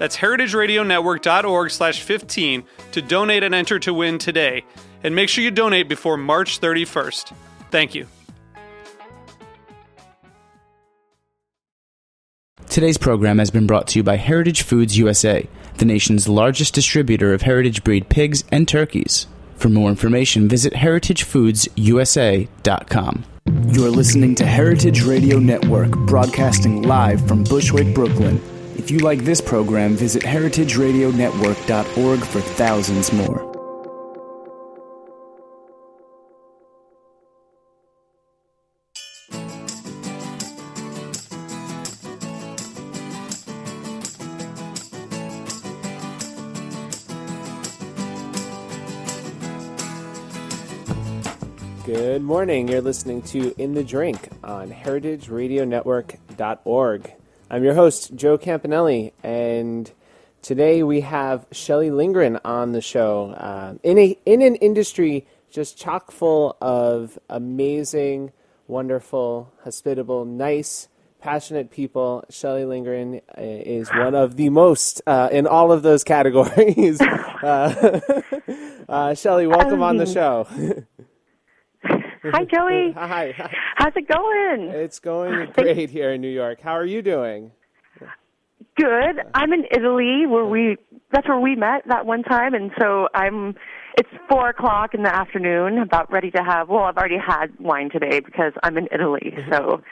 That's heritageradionetwork.org slash 15 to donate and enter to win today. And make sure you donate before March 31st. Thank you. Today's program has been brought to you by Heritage Foods USA, the nation's largest distributor of heritage breed pigs and turkeys. For more information, visit heritagefoodsusa.com. You're listening to Heritage Radio Network, broadcasting live from Bushwick, Brooklyn. If you like this program, visit heritageradionetwork.org for thousands more. Good morning. You're listening to In the Drink on heritageradionetwork.org. I'm your host, Joe Campanelli, and today we have Shelly Lindgren on the show. Uh, in, a, in an industry just chock full of amazing, wonderful, hospitable, nice, passionate people, Shelly Lindgren uh, is one of the most uh, in all of those categories. uh, uh, Shelly, welcome on the show. Hi, Joey. Hi. How's it going? It's going great here in New York. How are you doing? Good. I'm in Italy, where we that's where we met that one time, and so I'm. It's four o'clock in the afternoon. About ready to have. Well, I've already had wine today because I'm in Italy. So.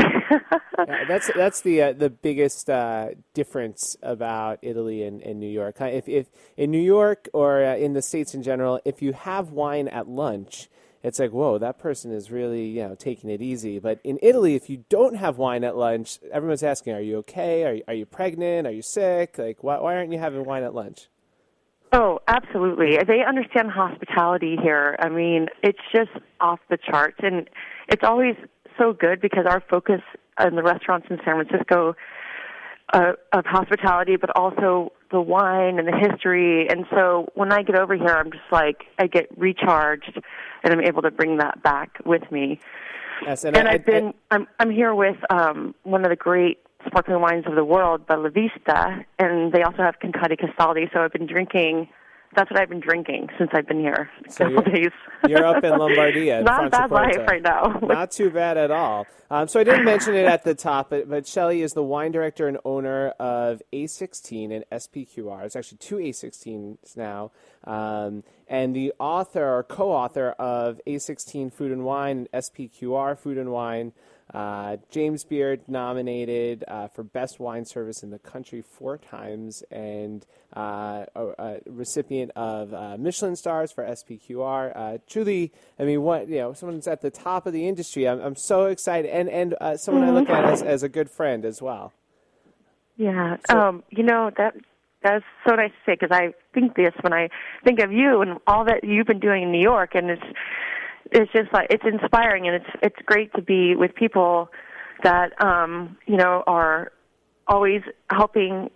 Yeah, that's that's the uh, the biggest uh, difference about Italy and, and New York. If if in New York or uh, in the states in general, if you have wine at lunch, it's like, whoa, that person is really, you know, taking it easy. But in Italy, if you don't have wine at lunch, everyone's asking, are you okay? Are you, are you pregnant? Are you sick? Like, why, why aren't you having wine at lunch? Oh, absolutely. They understand hospitality here. I mean, it's just off the charts. And it's always so good because our focus in the restaurants in San Francisco uh, of hospitality, but also the wine and the history. And so when I get over here, I'm just like, I get recharged and I'm able to bring that back with me. Yes, and, And I, I've been, I'm, I'm here with um, one of the great sparkling wines of the world, Bellavista, and they also have Contadi Castaldi. So I've been drinking. That's what I've been drinking since I've been here. a So couple you're- days. You're up in Lombardia. in Not a bad life right now. Not too bad at all. Um, so I didn't mention it at the top, but, but Shelly is the wine director and owner of A16 and SPQR. It's actually two A16s now. Um, and the author or co-author of A16 Food and Wine and SPQR Food and Wine. Uh, James Beard nominated uh, for Best Wine Service in the country four times, and uh, a, a recipient of uh, Michelin stars for SPQR. Uh, truly, I mean, what you know, someone's at the top of the industry. I'm, I'm so excited, and and uh, someone I look at as, as a good friend as well. Yeah. So- um, you know that that's so nice to say because I think this when I think of you and all that you've been doing in New York, and it's it's just like it's inspiring and it's it's great to be with people that um, you know are always helping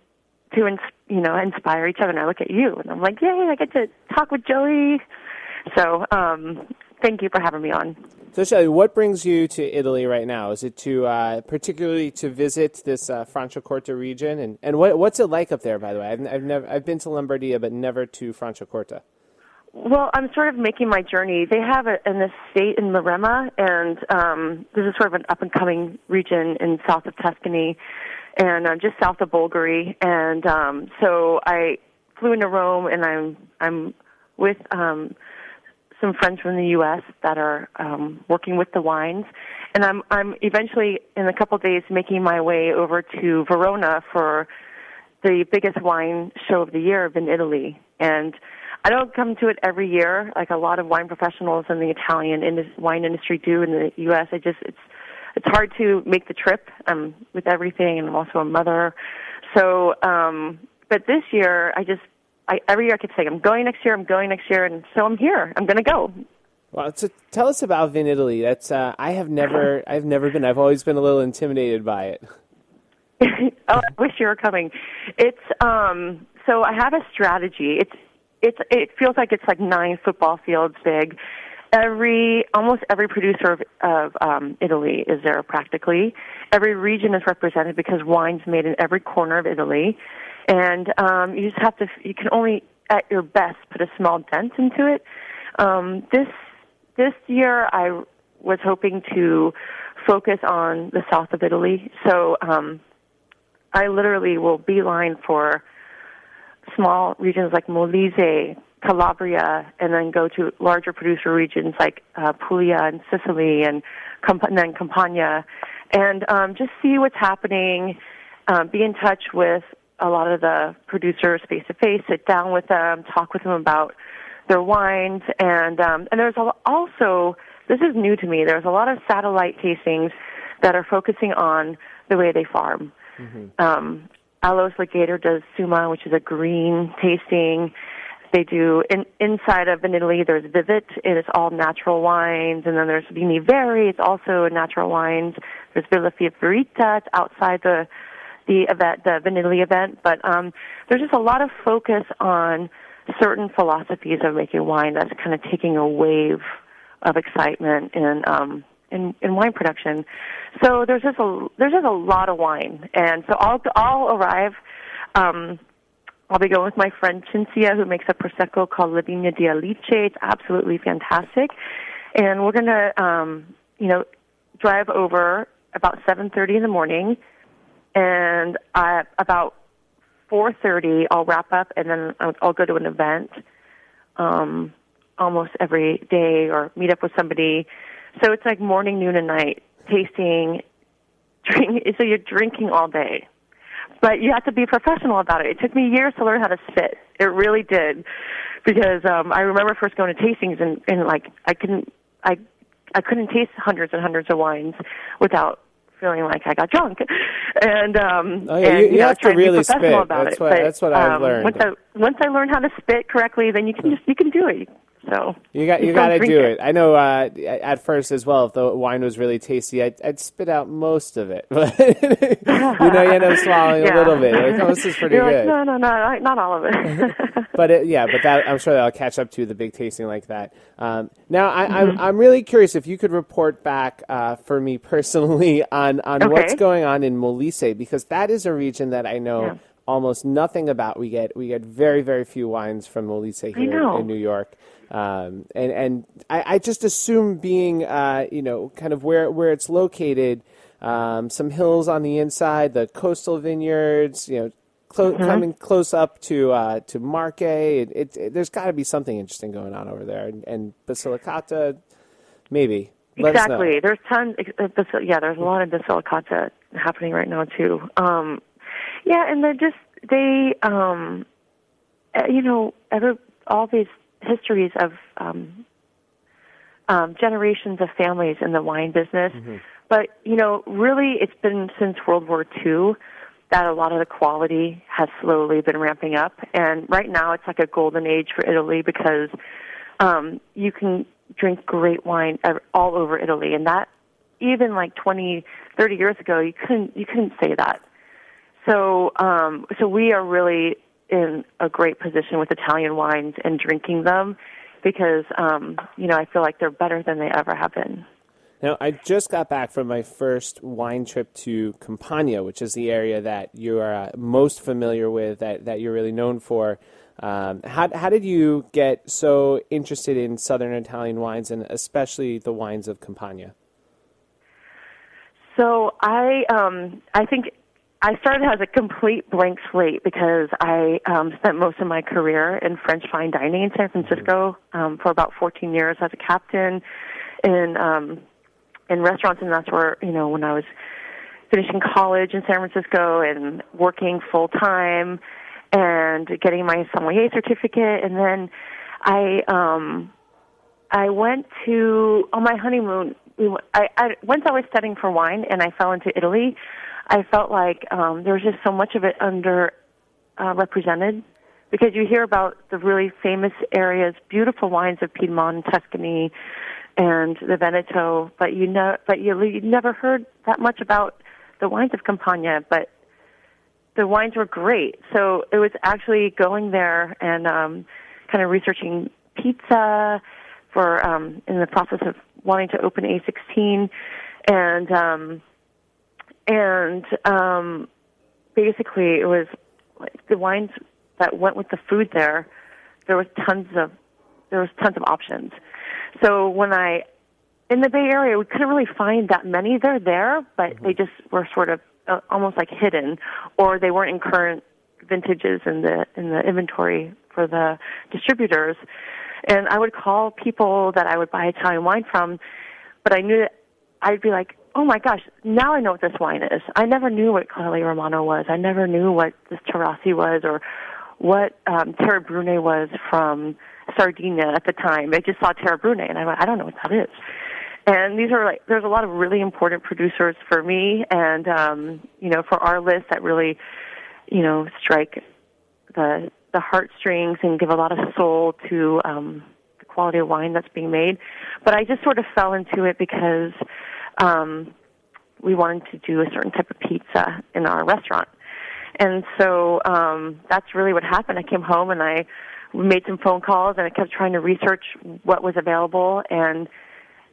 to ins- you know inspire each other. And I look at you and I'm like, yay! I get to talk with Joey. So um, thank you for having me on. So, Shelly, what brings you to Italy right now? Is it to uh, particularly to visit this uh, Franciacorta region, and, and what, what's it like up there? By the way, I've, I've never I've been to Lombardia, but never to Franciacorta. Well, I'm sort of making my journey. They have a, an estate in Maremma, and um, this is sort of an up and coming region in south of Tuscany, and uh, just south of Bolgheri. And um, so I flew into Rome, and I'm I'm with um, some friends from the U.S. that are um, working with the wines, and I'm I'm eventually in a couple of days making my way over to Verona for the biggest wine show of the year in Italy. And I don't come to it every year like a lot of wine professionals in the Italian in the wine industry do in the U.S. I just it's it's hard to make the trip um, with everything, and I'm also a mother. So, um, but this year I just I, every year I keep saying I'm going next year, I'm going next year, and so I'm here. I'm going to go. Well, so tell us about Vinitaly. That's uh, I have never I've never been. I've always been a little intimidated by it. oh, I wish you were coming. It's um so I have a strategy. It's it's it feels like it's like nine football fields big. Every almost every producer of, of um, Italy is there practically. Every region is represented because wine's made in every corner of Italy, and um, you just have to. You can only at your best put a small dent into it. Um, this this year I was hoping to focus on the south of Italy. So um, I literally will beeline for small regions like Molise, Calabria, and then go to larger producer regions like uh, Puglia and Sicily and, Camp- and then Campania, and um, just see what's happening. Um, be in touch with a lot of the producers face to face. Sit down with them, talk with them about their wines, and um, and there's also this is new to me. There's a lot of satellite tastings that are focusing on the way they farm. Mm-hmm. Um, Alois Lageder does Summa, which is a green tasting. They do in, inside of in Italy. There's Vivit, it's all natural wines, and then there's Vini Veri. It's also natural wines. There's Villa Favorita. It's outside the the event, the Vinitaly event. But um, there's just a lot of focus on certain philosophies of making wine that's kind of taking a wave of excitement and um, in, in wine production. So there's just a there's just a lot of wine, and so I'll I'll arrive. Um, I'll be going with my friend Cinzia, who makes a prosecco called La Vigna di Alice. It's absolutely fantastic, and we're gonna um, you know drive over about 7:30 in the morning, and uh, about 4:30 I'll wrap up, and then I'll, I'll go to an event. Um, almost every day or meet up with somebody so it's like morning, noon, and night tasting, drink. So you're drinking all day, but you have to be professional about it. It took me years to learn how to spit. It really did, because um, I remember first going to tastings and, and like I couldn't, I, I couldn't taste hundreds and hundreds of wines without feeling like I got drunk. And um oh, yeah, and, you, you, you know, have to really spit. About that's it. what but, that's what I've um, learned. Once I once I learned how to spit correctly, then you can just you can do it. So you got you got to do it. it. I know uh, at first as well. If the wine was really tasty, I'd, I'd spit out most of it, but you know, you end up swallowing yeah. a little bit. Like, oh, this is pretty You're good. Like, no, no, no, not all of it. but it, yeah, but that I'm sure that'll catch up to the big tasting like that. Um, now, I, am mm-hmm. I'm, I'm really curious if you could report back uh, for me personally on on okay. what's going on in Molise because that is a region that I know. Yeah. Almost nothing about. We get we get very very few wines from Molise here in New York. Um, and and I, I, just assume being uh, you know kind of where where it's located, um, some hills on the inside, the coastal vineyards, you know, clo- mm-hmm. coming close up to uh, to Marche. It, it, it, there's got to be something interesting going on over there, and, and Basilicata, maybe. Let exactly. There's tons. Uh, yeah, there's a lot of Basilicata happening right now too. Um, yeah, and they're just they, um, uh, you know, every all these histories of um, um, generations of families in the wine business. Mm-hmm. But you know, really, it's been since World War II that a lot of the quality has slowly been ramping up, and right now it's like a golden age for Italy because um, you can drink great wine all over Italy, and that even like 20, 30 years ago, you couldn't you couldn't say that. So, um, so we are really in a great position with Italian wines and drinking them because um, you know I feel like they're better than they ever have been. Now, I just got back from my first wine trip to Campania, which is the area that you are uh, most familiar with, that, that you're really known for. Um, how, how did you get so interested in Southern Italian wines and especially the wines of Campania? So I um, I think I started as a complete blank slate because I um, spent most of my career in French fine dining in San Francisco um, for about 14 years as a captain in um, in restaurants, and that's where you know when I was finishing college in San Francisco and working full time and getting my sommelier certificate, and then I um, I went to on my honeymoon. We, I, I once I was studying for wine, and I fell into Italy. I felt like um, there was just so much of it under uh, represented because you hear about the really famous areas, beautiful wines of Piedmont Tuscany and the Veneto, but you know, but you, you never heard that much about the wines of Campania. But the wines were great, so it was actually going there and um, kind of researching pizza for um, in the process of wanting to open A16, and um, and um, basically it was like the wines that went with the food there. There was tons of there was tons of options. So when I in the Bay Area, we couldn't really find that many. They're there, but mm-hmm. they just were sort of uh, almost like hidden, or they weren't in current vintages in the in the inventory for the distributors. And I would call people that I would buy Italian wine from, but I knew that I'd be like, oh my gosh, now I know what this wine is. I never knew what Clairlay Romano was. I never knew what this Taurasi was or what um, Terre Brune was from Sardinia at the time. I just saw Terre Brune and I went, I don't know what that is. And these are like, there's a lot of really important producers for me and, um, you know, for our list that really, you know, strike the, the heartstrings and give a lot of soul to, um, the quality of wine that's being made. But I just sort of fell into it because, um, we wanted to do a certain type of pizza in our restaurant. And so um, that's really what happened. I came home and I made some phone calls and I kept trying to research what was available. And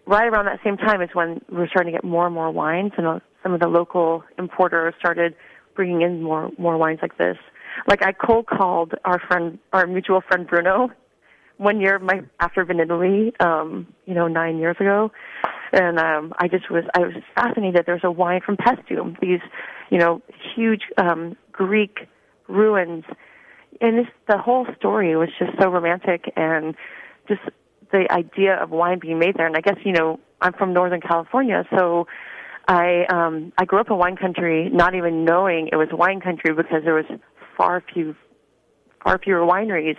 right around that same time is when we were starting to get more and more wines, and uh, some of the local importers started bringing in more more wines like this. Like I cold called our friend, our mutual friend Bruno, one year my after in Italy, um, you know, nine years ago, and um, I just was I was fascinated. There's a wine from Paestum, these you know huge um, Greek ruins, and this the whole story was just so romantic and just the idea of wine being made there. And I guess you know I'm from Northern California, so I um, I grew up in wine country, not even knowing it was wine country because there was far few far fewer wineries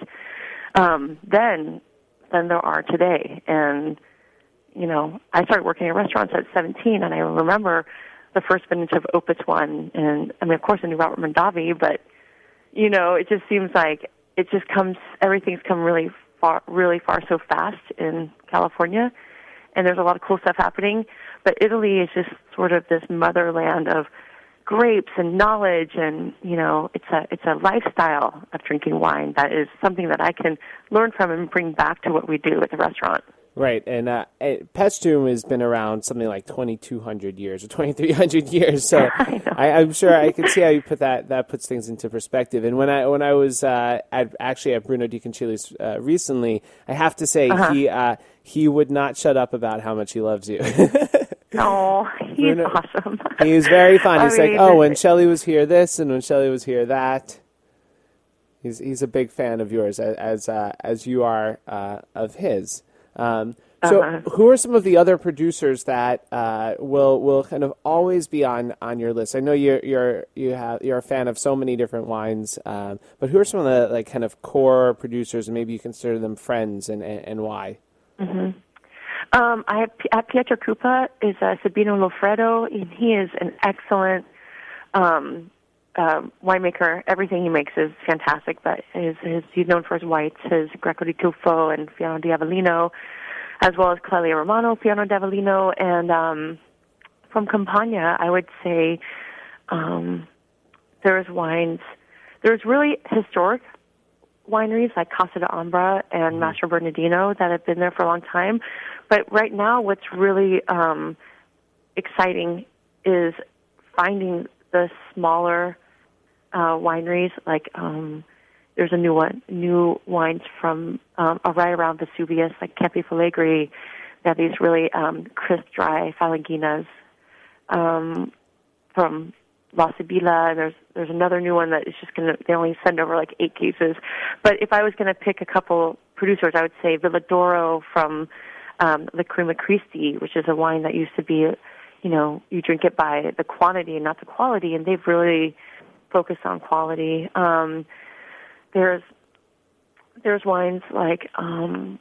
um, then than there are today, and you know, I started working in restaurants at 17, and I remember the first vintage of Opus One, and I mean, of course, I knew Robert Mondavi, but you know, it just seems like it just comes. Everything's come really far, really far so fast in California, and there's a lot of cool stuff happening. But Italy is just sort of this motherland of grapes and knowledge, and you know, it's a it's a lifestyle of drinking wine that is something that I can learn from and bring back to what we do at the restaurant. Right, and uh, Paestum has been around something like 2,200 years or 2,300 years. So I, am sure I can see how you put that. That puts things into perspective. And when I when I was uh, at, actually at Bruno De Conciliis's uh, recently, I have to say uh-huh. he uh, he would not shut up about how much he loves you. oh, he's Bruno, awesome. He was very fun. He's I mean, like, oh, when Shelley was here, this, and when Shelley was here, that. He's he's a big fan of yours as as, uh, as you are uh, of his. Um, so, uh-huh. who are some of the other producers that uh, will will kind of always be on, on your list? I know you're you're you have you're a fan of so many different wines, um, but who are some of the like kind of core producers, and maybe you consider them friends, and and, and why? Mm-hmm. Um, I have at Pietracupa is uh, Sabino Loffredo, and he is an excellent um, uh, winemaker. Everything he makes is fantastic, but his, his, he's known for his whites, his Greco di Tufo and Fiano di Avellino, as well as Clairlay Romano, Fiano di Avellino, and um, from Campania, I would say um, there's wines. There's really historic wineries like Casa D'Ambra and mm-hmm. Mastroberardino that have been there for a long time. But right now, what's really um, exciting is finding the smaller uh, wineries. Like um, there's a new one, new wines from um, right around Vesuvius, like Campi Flegrei. They have these really um, crisp, dry Falanghinas um, from La Sibilla. There's there's another new one that is just gonna they only send over like eight cases. But if I was gonna pick a couple producers, I would say Villa Dora from um, the Lacryma Christi, which is a wine that used to be, you know, you drink it by the quantity and not the quality, and they've really focused on quality. Um, there's there's wines like um,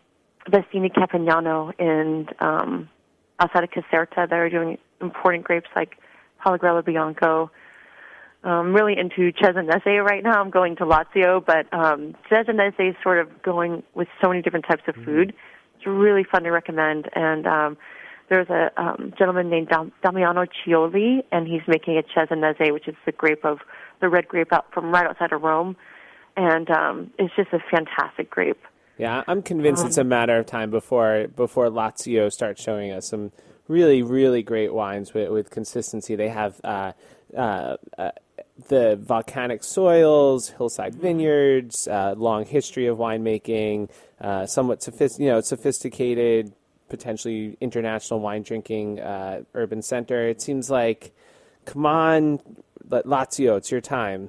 Vestini Campagnano and um, outside of Caserta that are doing important grapes like Pallagrello Bianco. I'm really into Cesanese right now. I'm going to Lazio, but um, Cesanese is sort of going with so many different types of food. It's really fun to recommend. And um, there's a um, gentleman named Dam- Damiano Cioli, and he's making a Cesanese, which is the grape of the red grape out from right outside of Rome, and um, it's just a fantastic grape. Yeah, I'm convinced it's a matter of time before before Lazio starts showing us some really really great wines with, with consistency. They have uh, uh, uh, the volcanic soils, hillside vineyards, uh, long history of winemaking, uh, somewhat sophist- you know sophisticated, potentially international wine drinking uh, urban center. It seems like, come on, Lazio, it's your time.